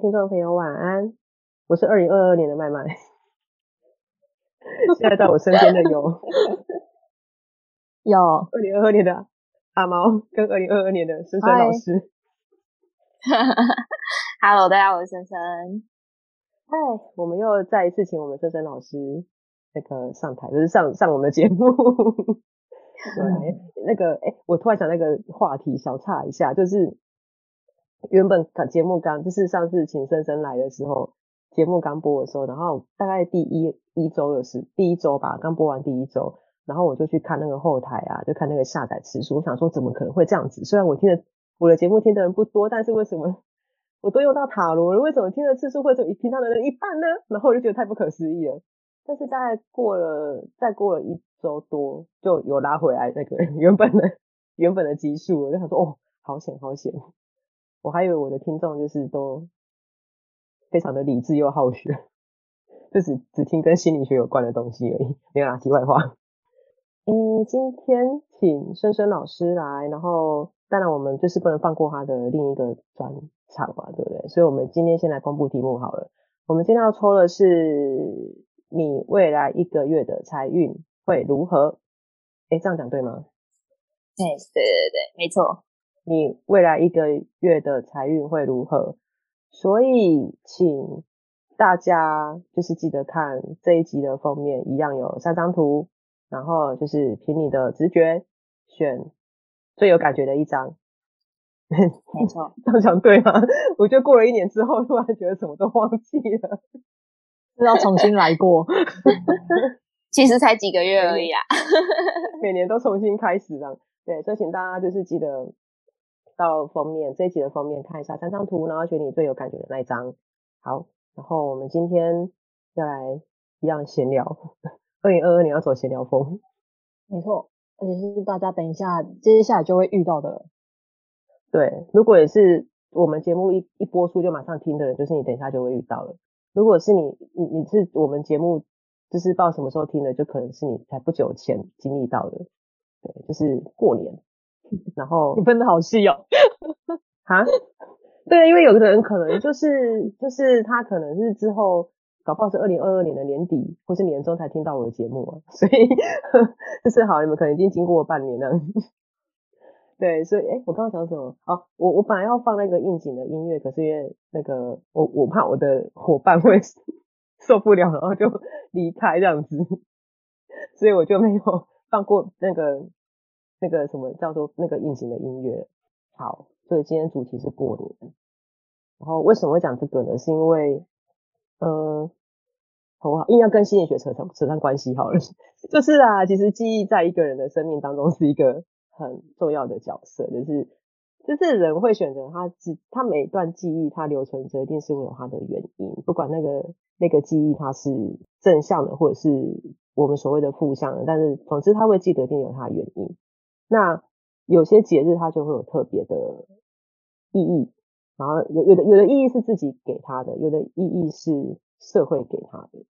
听众朋友，晚安！我是二零二二年的麦麦，现在在我身边的有有二零二二年的阿猫跟二零二二年的深深老师。Hello，大家好，我是深深。嗨，我们又再一次请我们深深老师那个上台，就是上上我们的节目。对，那个哎，我突然想那个话题，小岔一下，就是。原本节目刚就是上次请深深来的时候，节目刚播的时候，然后大概第一一周的时第一周吧，刚播完第一周，然后我就去看那个后台啊，就看那个下载次数，我想说怎么可能会这样子？虽然我听的我的节目听的人不多，但是为什么 我都用到塔罗了，为什么听的次数会只有平常的人一半呢？然后我就觉得太不可思议了。但是大概过了再过了一周多，就有拉回来那个原本的原本的基数，我就想说哦，好险好险。我还以为我的听众就是都非常的理智又好学，就只只听跟心理学有关的东西而已，没有啦，题外话。嗯，今天请深深老师来，然后当然我们就是不能放过他的另一个专场嘛，对不对？所以我们今天先来公布题目好了。我们今天要抽的是你未来一个月的财运会如何？哎，这样讲对吗？对对对对，没错。你未来一个月的财运会如何？所以，请大家就是记得看这一集的封面，一样有三张图，然后就是凭你的直觉选最有感觉的一张。没错，这样讲对吗？我觉得过了一年之后，突然觉得什么都忘记了，是要重新来过。其实才几个月而已啊，每年都重新开始这样。对，所以请大家就是记得。到封面这一集的封面看一下三张图，然后选你最有感觉的那一张。好，然后我们今天要来一样闲聊。二零二二年要走闲聊风，没错，而且是大家等一下接下来就会遇到的。对，如果也是我们节目一一播出就马上听的人，就是你等一下就会遇到了。如果是你，你你是我们节目就是报什么时候听的，就可能是你才不久前经历到的。对，就是过年。然后你分的好细哦，哈，对，因为有的人可能就是就是他可能是之后搞不好是二零二二年的年底或是年终才听到我的节目啊，所以就是好，你们可能已经经过半年了。对，所以哎，我刚刚讲什么？哦，我我本来要放那个应景的音乐，可是因为那个我我怕我的伙伴会 受不了，然后就离开这样子，所以我就没有放过那个。那个什么叫做那个应景的音乐？好，所以今天主题是过年。然后为什么会讲这个呢？是因为，嗯，好不好？硬要跟心理学扯上扯上关系好了。就是啊，其实记忆在一个人的生命当中是一个很重要的角色，就是就是人会选择他自他每一段记忆，他留存着一定是会有他的原因，不管那个那个记忆它是正向的，或者是我们所谓的负向的，但是总之他会记得一定有他的原因。那有些节日它就会有特别的意义，然后有有的有的意义是自己给他的，有的意义是社会给他的。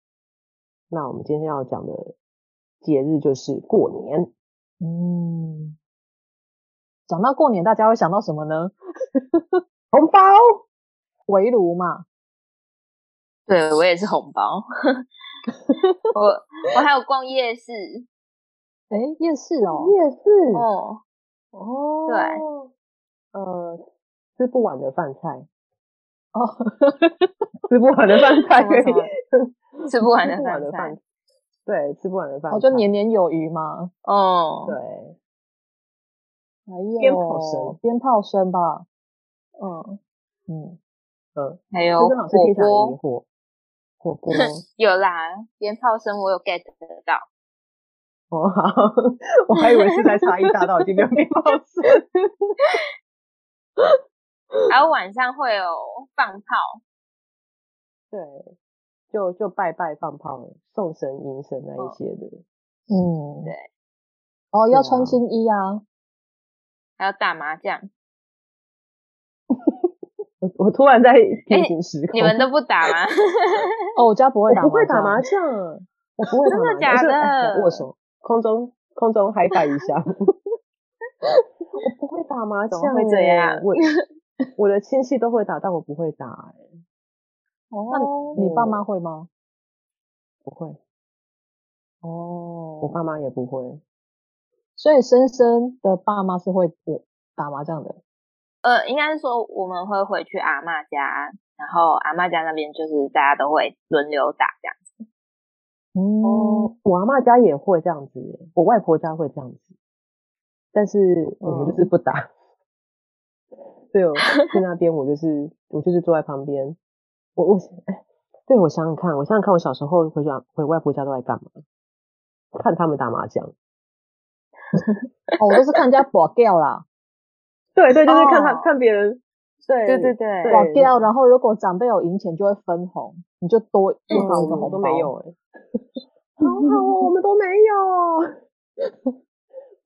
那我们今天要讲的节日就是过年。嗯，讲到过年，大家会想到什么呢？红包、围炉嘛。对，我也是红包。我我还有逛夜市。哎，夜市哦，夜市。哦，哦，对，呃，吃不完的饭菜，哦，吃不完的饭菜可以，吃不完的饭菜，对，吃不完的饭菜，哦，就年年有余嘛，哦，对，还有鞭炮声，鞭炮声吧，嗯。嗯嗯，还有火锅，火火锅，有啦，鞭炮声我有 get 得到。哦好，我还以为是在茶艺大道已经没有鞭炮声。还有晚上会有放炮，对，就就拜拜放炮，送神迎神那一些的，哦、嗯，对，哦，要穿新衣啊，还要打麻将。我我突然在平行时空，你们都不打吗？哦，我家不会打，不会打麻将，我不会打麻将，真的假的？欸、握手，空中空中嗨拜一下。我不会打麻将，会这样？我我的亲戚都会打，但我不会打、欸。哦，那你爸妈会吗？不会。哦，我爸妈也不会。所以深深的爸妈是会打麻将的。呃，应该是说我们会回去阿妈家，然后阿妈家那边就是大家都会轮流打这样子。哦，我阿妈家也会这样子，我外婆家会这样子，但是我们就是不打。对、我，去那边我就是我就是坐在旁边，我我哎，对，我想想看，我想想看，我小时候回家回外婆家都在干嘛？看他们打麻将。哦，我都是看人家博掉啦。对对，就是看他、哦、看别人，对对对对，保掉，然后如果长辈有赢钱，就会分红，你就多一个红包。都没有哎，好好哦，我们都没有，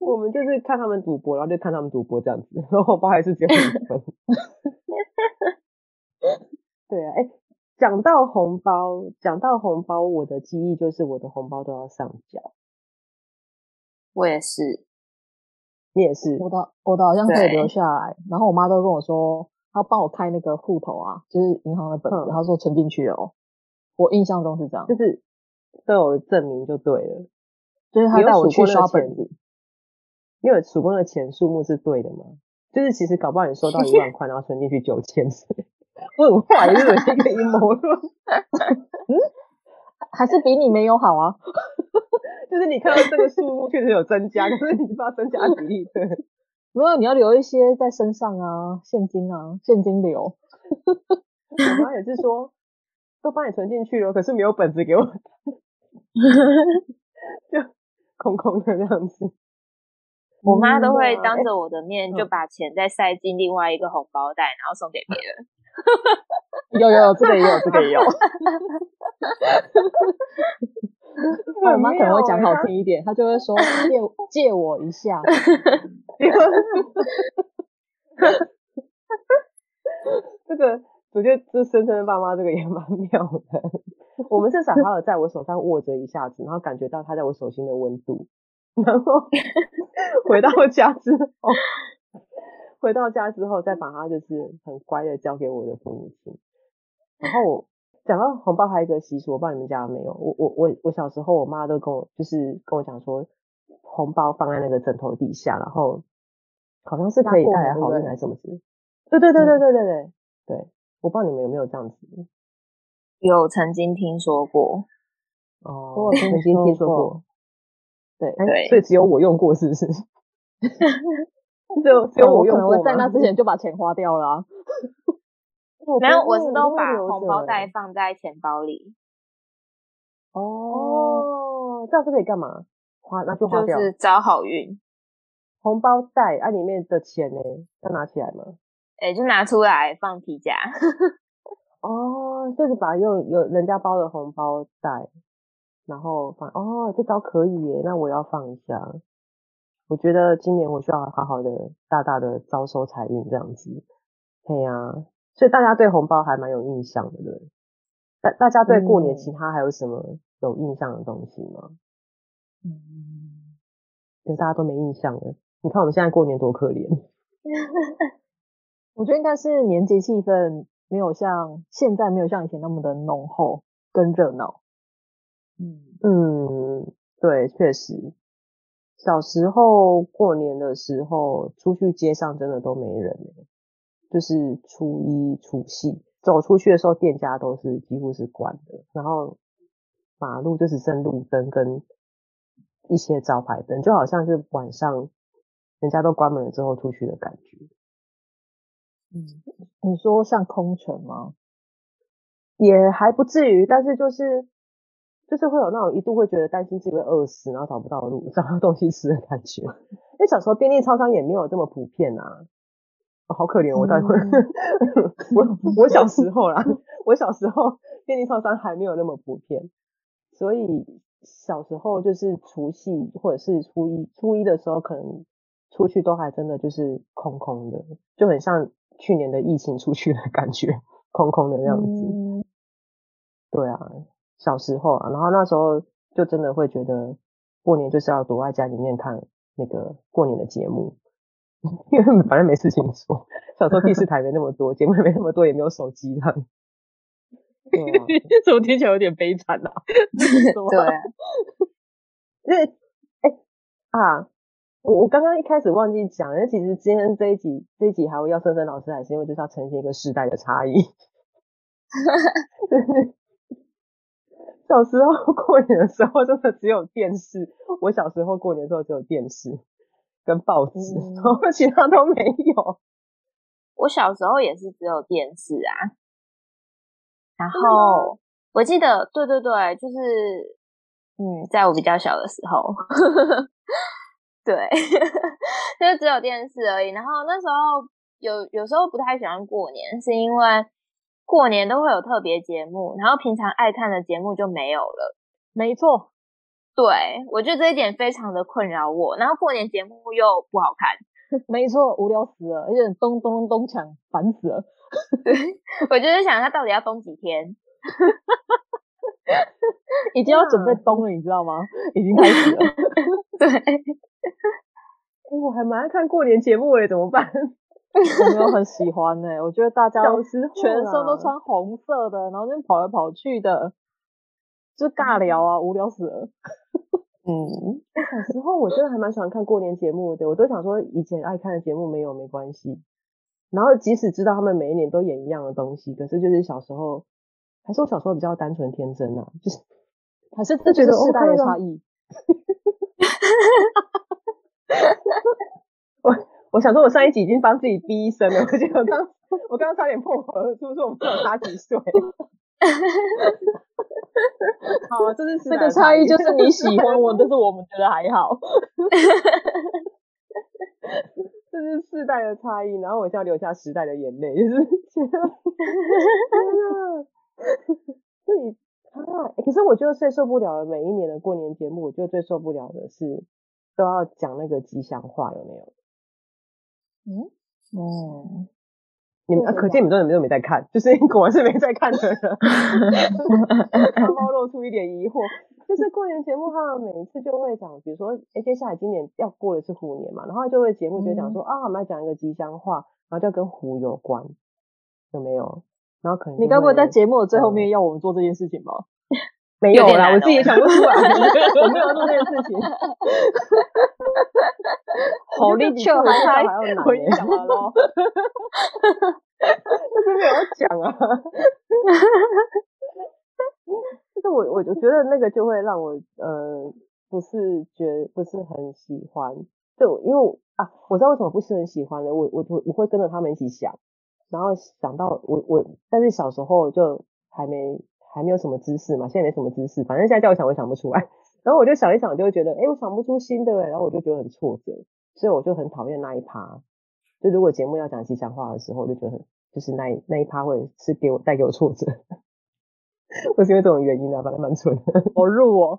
我们就是看他们赌博，然后就看他们赌博这样子，然后红包还是只有一分。对啊，哎，讲到红包，讲到红包，我的记忆就是我的红包都要上缴。我也是。你也是，我的我的好像可以留下来，然后我妈都跟我说，她帮我开那个户头啊，就是银行的本子，她、嗯、说存进去哦。我印象中是这样，就是都有证明就对了。就是他带我去刷本子，你有数过那个钱数目是对的吗？就是其实搞不好你收到一万块，然后存进去九千，我很坏，是有一个阴谋论。嗯，还是比你没有好啊。就是你看到这个数目确实有增加，可是你不知道增加比例。对，没有，你要留一些在身上啊，现金啊，现金流。我妈也是说，都帮你存进去了，可是没有本子给我，就空空的这样子。我妈都会当着我的面就把钱再塞进另外一个红包袋，然后送给别人。有有有，这个也有，这个也有。我妈可能会讲好听一点，她就会说借借我一下。这个我觉得这深深的爸妈这个也蛮妙的。我们至少还有在我手上握着一下子，然后感觉到他在我手心的温度。然后 回到家之后，回到家之后再把它就是很乖的交给我的父母亲。然后我。讲到红包，还有一个习俗，我不知道你们家有没有。我我我我小时候，我妈都跟我就是跟我讲说，红包放在那个枕头底下，然后好像是可以带来好运还是什么事。对对对对对对对、嗯、对，我不知道你们有没有这样子。有曾经听说过。哦，我曾经听说过。对对，所以只有我用过，是不是？只有只有我用过。我在那之前就把钱花掉了、啊。没有，我是都把红包袋放在钱包里。哦，这样是可以干嘛？花那就花掉，就是招好运。红包袋啊，里面的钱呢？要拿起来吗？哎、欸，就拿出来放皮夹。哦，就是把用有人家包的红包袋，然后放。哦，这招可以耶，那我要放一下。我觉得今年我需要好好的、大大的招收财运，这样子。对呀、啊。所以大家对红包还蛮有印象的，对？大大家对过年其他还有什么有印象的东西吗？嗯，其实大家都没印象了。你看我们现在过年多可怜。我觉得应该是年节气氛没有像现在没有像以前那么的浓厚跟热闹。嗯嗯，对，确实，小时候过年的时候出去街上真的都没人。就是初一、除夕走出去的时候，店家都是几乎是关的，然后马路就只剩路灯跟一些招牌灯，就好像是晚上人家都关门了之后出去的感觉。嗯，你说像空城吗？也还不至于，但是就是就是会有那种一度会觉得担心自己会饿死，然后找不到路、找不到东西吃的感觉。因为小时候便利超商也没有这么普遍啊。哦、好可怜，我待会、嗯、我我小时候啦，我小时候便利超商还没有那么普遍，所以小时候就是除夕或者是初一，初一的时候可能出去都还真的就是空空的，就很像去年的疫情出去的感觉，空空的样子。嗯、对啊，小时候啊，然后那时候就真的会觉得过年就是要躲在家里面看那个过年的节目。因为反正没事情做，小时候 电视台没那么多，节目也没那么多，也没有手机这样。怎么听起来有点悲惨啊？对啊，因为哎啊，我我刚刚一开始忘记讲，因为其实今天这一集这一集还会要森森老师来，是因为就是要呈现一个世代的差异。小时候过年的时候真的只有电视，我小时候过年的时候只有电视。跟报纸，然后、嗯、其他都没有。我小时候也是只有电视啊。然后我记得，对对对，就是嗯，在我比较小的时候，对，就是只有电视而已。然后那时候有有时候不太喜欢过年，是因为过年都会有特别节目，然后平常爱看的节目就没有了。没错。对，我觉得这一点非常的困扰我，然后过年节目又不好看，没错，无聊死了，而且咚咚咚咚锵，烦死了。对，我就是想他到底要封几天，已经要准备咚了，你知道吗？已经开始了。对，哎，我还蛮爱看过年节目诶，怎么办？我没有很喜欢诶，我觉得大家全身都穿红色的，然后就跑来跑去的。就尬聊啊，无聊死了。嗯，小时候我真的还蛮喜欢看过年节目的，我都想说以前爱看的节目没有没关系。然后即使知道他们每一年都演一样的东西，可是就是小时候，还是我小时候比较单纯天真啊，就是还是觉得世代的差异。我我想说，我上一集已经帮自己逼一声了，我觉得我刚我刚刚差点破口了，是不是我们差几岁？好，这是这个差异，就是你喜欢我，但是我们觉得还好。这是世代的差异，然后我现在流下时代的眼泪，就是 觉得，这里啊，可是我觉得最受不了的每一年的过年节目，我觉得最受不了的是都要讲那个吉祥话，有没有？嗯嗯。你们啊，可见你们真的没有没在看，就是 果然是没在看的人。猫 猫 露出一点疑惑，就是过年节目，他们每一次就会讲，比如说，哎，接下来今年要过的是虎年嘛，然后就会节目就讲说、嗯、啊，我们要讲一个吉祥话，然后就跟虎有关，有没有？然后可能你该不会在节目的最后面要我们做这件事情吧？嗯、没有啦，我自己也想不出来，我没有做这件事情。好厉害，还还要讲完了。但是 没有讲啊。就是我，我我觉得那个就会让我呃，不是觉不是很喜欢。就因为啊，我知道为什么不是很喜欢的。我我我我会跟着他们一起想，然后想到我我，但是小时候就还没还没有什么知识嘛，现在没什么知识，反正现在叫我想，我也想不出来。然后我就想一想，就会觉得，哎，我想不出新的，然后我就觉得很挫折，所以我就很讨厌那一趴。就如果节目要讲吉祥话的时候，我就觉得很，就是那一那一趴会是给我带给我挫折。我是因为这种原因啊，把它蛮蠢的。好入哦。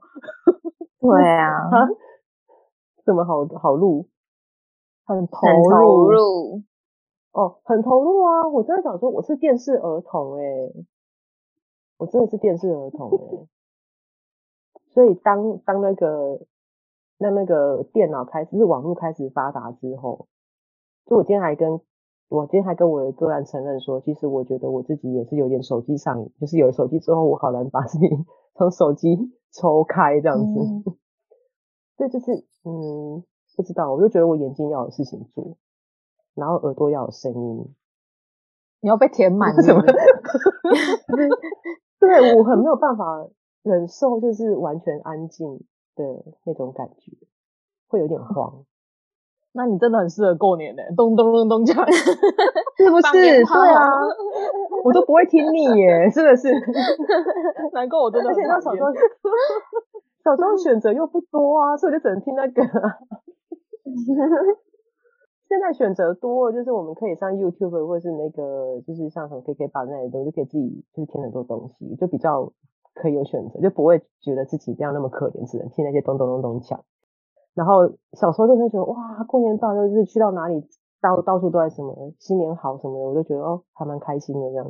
对啊。啊？怎么好好入？很投入。投入。哦，很投入啊！我真的想说，我是电视儿童诶，我真的是电视儿童诶。所以当当那个那那个电脑开始，就是网络开始发达之后，就我今天还跟我今天还跟我的个案承认说，其实我觉得我自己也是有点手机上瘾，就是有了手机之后，我好难把自己 从手机抽开这样子。这、嗯、就是嗯，不知道，我就觉得我眼睛要有事情做，然后耳朵要有声音，你要被填满是什么？对，我很没有办法。忍受就是完全安静的那种感觉，会有点慌。那你真的很适合过年呢，咚咚咚咚锵，是不是？对啊，我都不会听腻耶，真的是。难怪我真的，而且那小时候，小时候选择又不多啊，所以我就只能听那个。现现在选择多了，就是我们可以上 YouTube 或是那个，就是像什么 KKBOX 那些东西，就可以自己就是听很多东西，就比较可以有选择，就不会觉得自己这样那么可怜，只能听那些咚咚咚咚锵。然后小时候就会觉得哇，过年到就是去到哪里到到处都在什么新年好什么的，我就觉得哦还蛮开心的这样。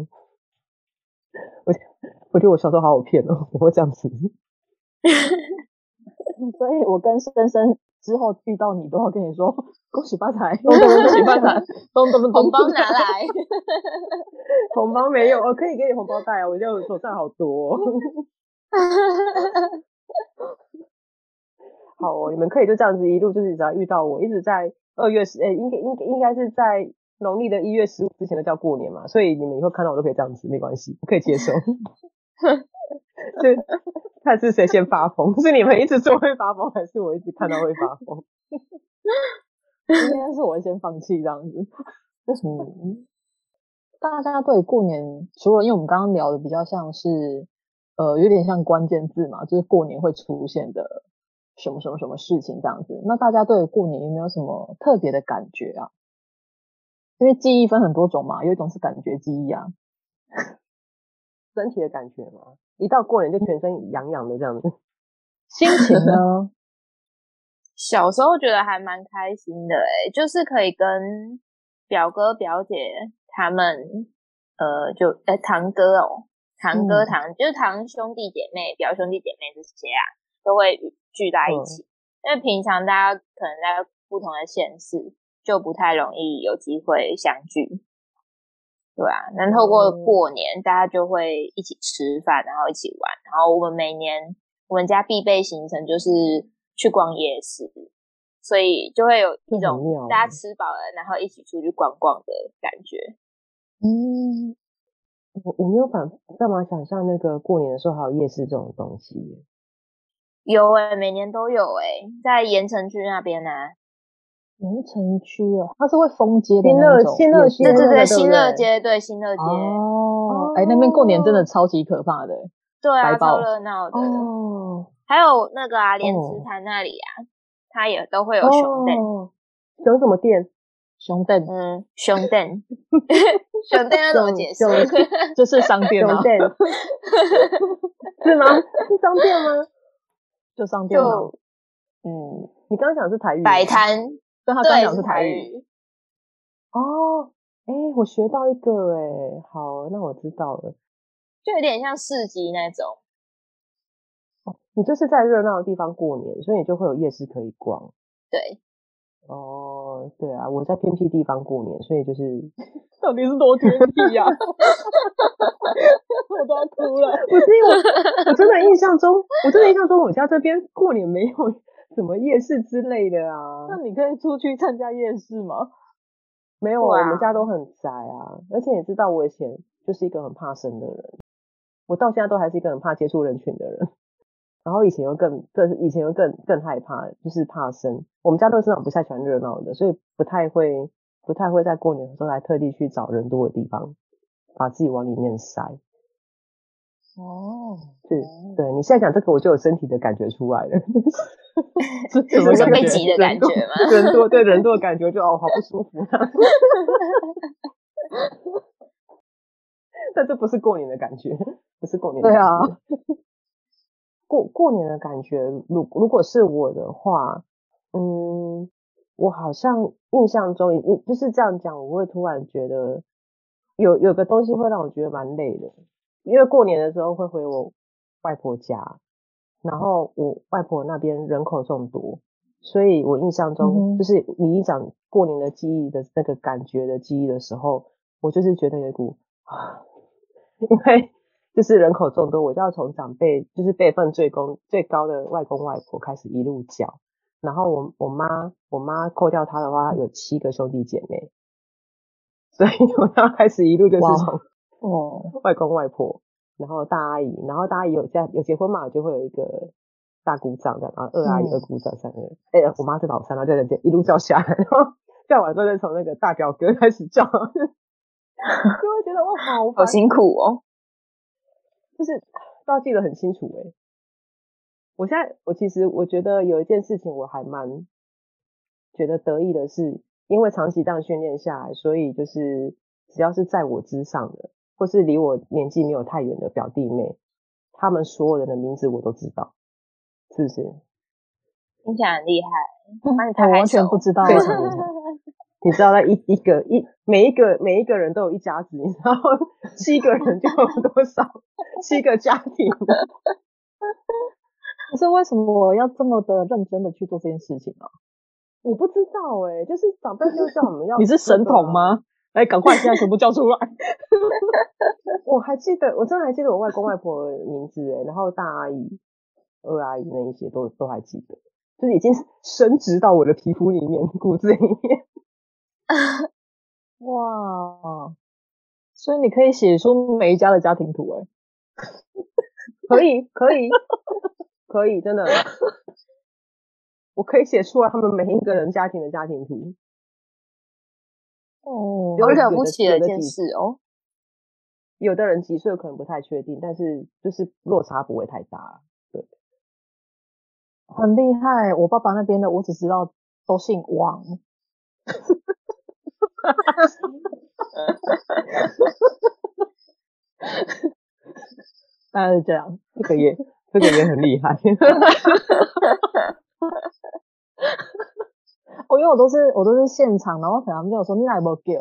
我我觉得我小时候好好骗哦，我会这样子。所以我跟深深之后遇到你都要跟你说恭喜发财，恭喜发财，咚咚咚，红包拿来，红包没有，我可以给你红包袋啊，我就手上好多。好哦，你们可以就这样子一路就是只要遇到我，一直在二月十，哎、欸，应该应该应该是在农历的一月十五之前都叫过年嘛，所以你们以后看到我都可以这样子，没关系，我可以接受。就看是谁先发疯，是你们一直说会发疯，还是我一直看到会发疯？应该是我先放弃这样子。为什么？大家对过年，除了因为我们刚刚聊的比较像是，呃，有点像关键字嘛，就是过年会出现的什么什么什么事情这样子。那大家对过年有没有什么特别的感觉啊？因为记忆分很多种嘛，有一种是感觉记忆啊。身体的感觉吗，一到过年就全身痒痒的这样子。心情呢？小时候觉得还蛮开心的诶，就是可以跟表哥表姐他们，呃，就诶堂哥哦，堂哥堂、嗯、就是堂兄弟姐妹、表兄弟姐妹这些啊，都会聚在一起。嗯、因为平常大家可能在不同的县市，就不太容易有机会相聚。对啊，那透过过年，大家就会一起吃饭，然后一起玩。然后我们每年我们家必备行程就是去逛夜市，所以就会有一种大家吃饱了，然后一起出去逛逛的感觉。嗯，我我没有办法干嘛想象那个过年的时候还有夜市这种东西。有诶、欸、每年都有诶、欸、在盐城区那边呢、啊。盐城区哦，它是会封街的那种，新乐街，对对对，新乐街，对新乐街。哦，哎，那边过年真的超级可怕的，对啊，超热闹的。哦，还有那个啊，莲池潭那里啊，它也都会有熊店。熊什么店？熊店。嗯，熊店。熊店要怎么解释？就是商店吗？是吗？是商店吗？就商店吗？嗯，你刚刚讲的是台语。摆摊。跟他刚讲是台语哦，哎、欸，我学到一个哎，好，那我知道了，就有点像市集那种。哦，你就是在热闹的地方过年，所以你就会有夜市可以逛。对。哦，对啊，我在偏僻地方过年，所以就是 到底是多偏僻呀？我都要哭了。不是因为我，我真的印象中，我真的印象中，我家这边过年没有。什么夜市之类的啊？那你可以出去参加夜市吗？没有啊，我们家都很宅啊。而且你知道，我以前就是一个很怕生的人，我到现在都还是一个很怕接触人群的人。然后以前又更更以前又更更害怕，就是怕生。我们家都是那种不太喜欢热闹的，所以不太会不太会在过年的时候来特地去找人多的地方，把自己往里面塞。哦，对对，你现在讲这个，我就有身体的感觉出来了，什么是被挤的感觉吗？人多对人多的感觉就哦，好不舒服啊。但这不是过年的感觉，不是过年的感觉。对啊，过过年的感觉，如如果是我的话，嗯，我好像印象中，一就是这样讲，我会突然觉得有有个东西会让我觉得蛮累的。因为过年的时候会回我外婆家，然后我外婆那边人口众多，所以我印象中就是你一讲过年的记忆的那个感觉的记忆的时候，我就是觉得有一股啊，因为就是人口众多，我就要从长辈就是辈分最公最高的外公外婆开始一路叫，然后我我妈我妈扣掉她的话有七个兄弟姐妹，所以我要开始一路就是从。哦，外公外婆，然后大阿姨，然后大阿姨有家有结婚嘛，就会有一个大姑丈这样，然后二阿姨、嗯、二姑丈三个人。哎、欸，我妈是老三，然后就一路叫下来，然 后叫完之后再从那个大表哥开始叫，就会觉得哇好好辛苦哦。就是都要记得很清楚哎。我现在我其实我觉得有一件事情我还蛮觉得得意的是，因为长期这样训练下来，所以就是只要是在我之上的，或是离我年纪没有太远的表弟妹，他们所有人的名字我都知道，是不是？听起来很厉害，我完全不知道。你知道，那一一个一每一个每一个人都有一家子，你知道七个人就有多少？七个家庭。可是为什么我要这么的认真的去做这件事情呢？我不知道哎、欸，就是长辈就叫我们要。你是神童吗？哎，赶快现在全部叫出来！我还记得，我真的还记得我外公外婆的名字哎，然后大阿姨、二阿姨那一些都都还记得，就是已经深植到我的皮肤里面、骨子里面。哇！所以你可以写出每一家的家庭图哎，可以，可以。可以，真的，我可以写出来他们每一个人家庭的家庭图。哦，有了不起的一件事哦。有的人几岁可能不太确定，但是就是落差不会太大。对，很厉害。我爸爸那边的，我只知道都姓王。大概是这样，这个也。这个也很厉害，都是我都是现场，然后可能他们就说你来不给，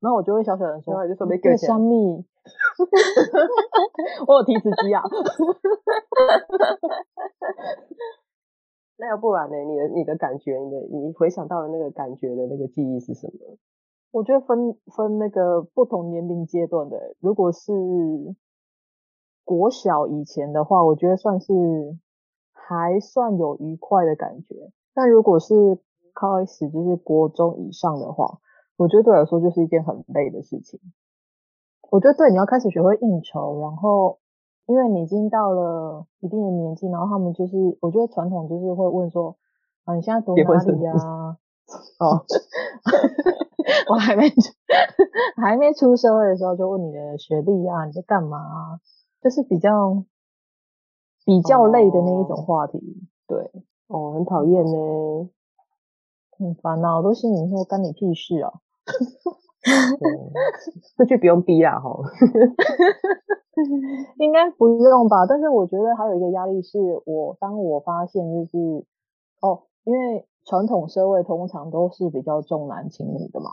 然后我就会小小的说，就说没给钱。香蜜，我有提词机啊。那要不然呢？你的你的感觉，你的你回想到的那个感觉的那个记忆是什么？我觉得分分那个不同年龄阶段的，如果是。国小以前的话，我觉得算是还算有愉快的感觉。但如果是开始就是国中以上的话，我觉得对我来说就是一件很累的事情。我觉得对，你要开始学会应酬，然后因为你已经到了一定的年纪，然后他们就是，我觉得传统就是会问说，啊，你现在读哪里呀？哦，我还没 还没出社会的时候就问你的学历啊，你在干嘛？就是比较比较累的那一种话题，哦、对，哦，很讨厌呢，很烦恼，我都心里说干你屁事啊，这句不用逼啦哈，应该不用吧？但是我觉得还有一个压力是我当我发现就是哦，因为传统社会通常都是比较重男轻女的嘛，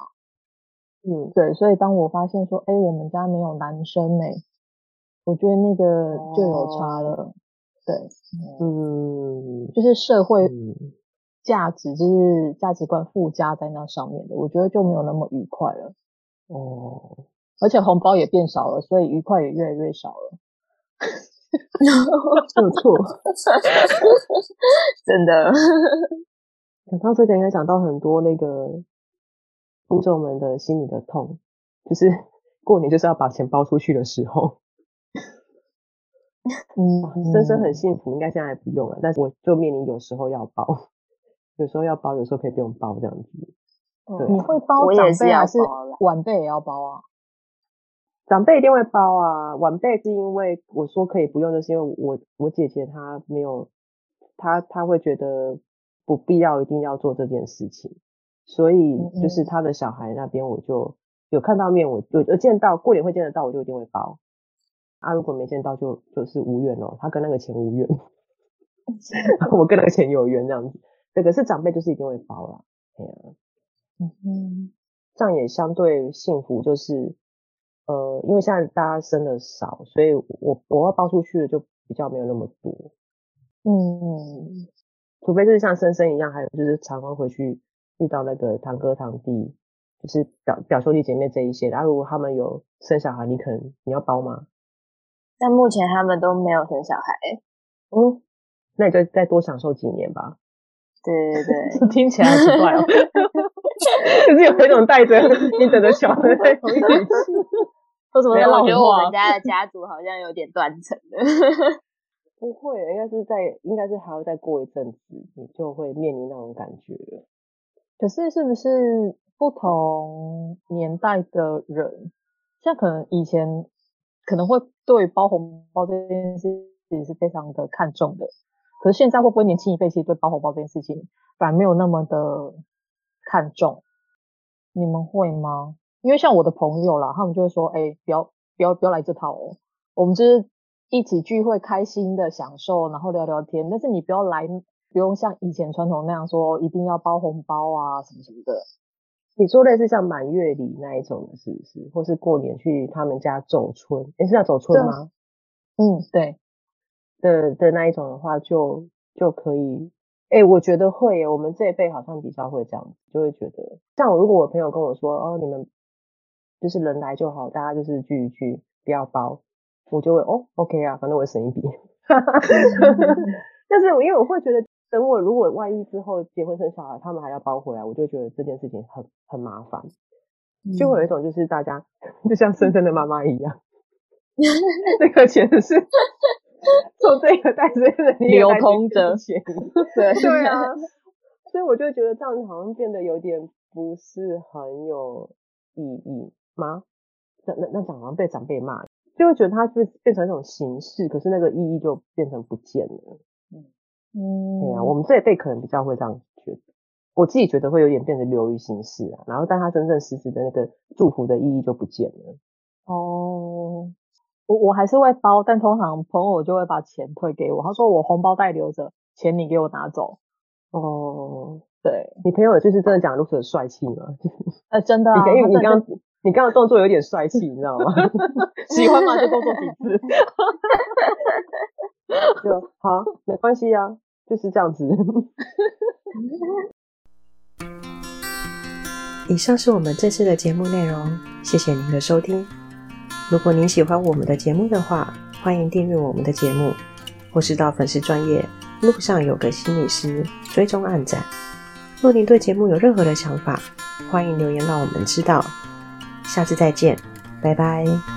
嗯，对，所以当我发现说，哎，我们家没有男生呢。我觉得那个就有差了，哦、对，嗯，就是社会价值，就是价值观附加在那上面的，我觉得就没有那么愉快了，哦，而且红包也变少了，所以愉快也越来越少了，没有错，真的。讲到这个，应该讲到很多那个听众们的心里的痛，就是过年就是要把钱包出去的时候。嗯，深深很幸福，应该现在还不用了。但是我就面临有时候要包，有时候要包，有时候可以不用包这样子。对，你会包长辈还是晚辈也要包啊？长辈一定会包啊，晚辈是因为我说可以不用，就是因为我我姐姐她没有，她她会觉得不必要一定要做这件事情，所以就是她的小孩那边我就有看到面，我有有见到过年会见得到，我就一定会包。啊，如果没见到就就是无缘哦，他跟那个钱无缘，我跟那个钱有缘这样子。这个是长辈就是一定会包啦，对啊，嗯哼，这样也相对幸福，就是呃，因为现在大家生的少，所以我我要包出去的就比较没有那么多，嗯，除非就是像生生一样，还有就是常常回去遇到那个堂哥堂弟，就是表表兄弟姐妹这一些，然后如果他们有生小孩，你可能你要包吗？但目前他们都没有生小孩，嗯，那你就再多享受几年吧。对对对，听起来很奇怪哦，就是有一种带着你等着小孩那种语气。为什么？我觉得我们家的家族好像有点断层的。不会，应该是在，应该是还要再过一阵子，你就会面临那种感觉了。可是，是不是不同年代的人，像可能以前？可能会对包红包这件事情是非常的看重的，可是现在会不会年轻一辈其实对包红包这件事情反而没有那么的看重？你们会吗？因为像我的朋友啦，他们就会说，哎、欸，不要不要不要来这套哦，我们就是一起聚会，开心的享受，然后聊聊天。但是你不要来，不用像以前传统那样说一定要包红包啊什么什么的。你说类似像满月礼那一种的，是不是？或是过年去他们家走春？你、欸、是要走春吗？嗯，对。的的那一种的话就，就就可以。哎、欸，我觉得会耶，我们这一辈好像比较会这样，就会觉得，像我如果我朋友跟我说，哦，你们就是人来就好，大家就是聚一聚，不要包，我就会哦，OK 啊，反正我省一笔。但是，我因为我会觉得，等我如果万一之后结婚生小孩，他们还要包回来，我就觉得这件事情很很麻烦，就会有一种就是大家 就像深深的妈妈一样，那个钱是。从这个袋子流通着，对对啊，所以我就觉得这样子好像变得有点不是很有意义吗？那那那讲好像被长辈骂，就会觉得它是变成一种形式，可是那个意义就变成不见了。嗯，对啊，我们这一辈可能比较会这样觉得，我自己觉得会有点变成流于形式啊，然后但它真正实质的那个祝福的意义就不见了。哦。我我还是会包，但通常朋友就会把钱退给我。他说我红包袋留着，钱你给我拿走。哦，对，你朋友就是真的讲如此的帅气吗？呃，真的、啊，因为你刚你刚刚动作有点帅气，你知道吗？喜欢吗？就多做几次。就好，没关系啊，就是这样子。以上是我们这次的节目内容，谢谢您的收听。如果您喜欢我们的节目的话，欢迎订阅我们的节目，或是到粉丝专业路上有个心理师追踪暗赞。若您对节目有任何的想法，欢迎留言让我们知道。下次再见，拜拜。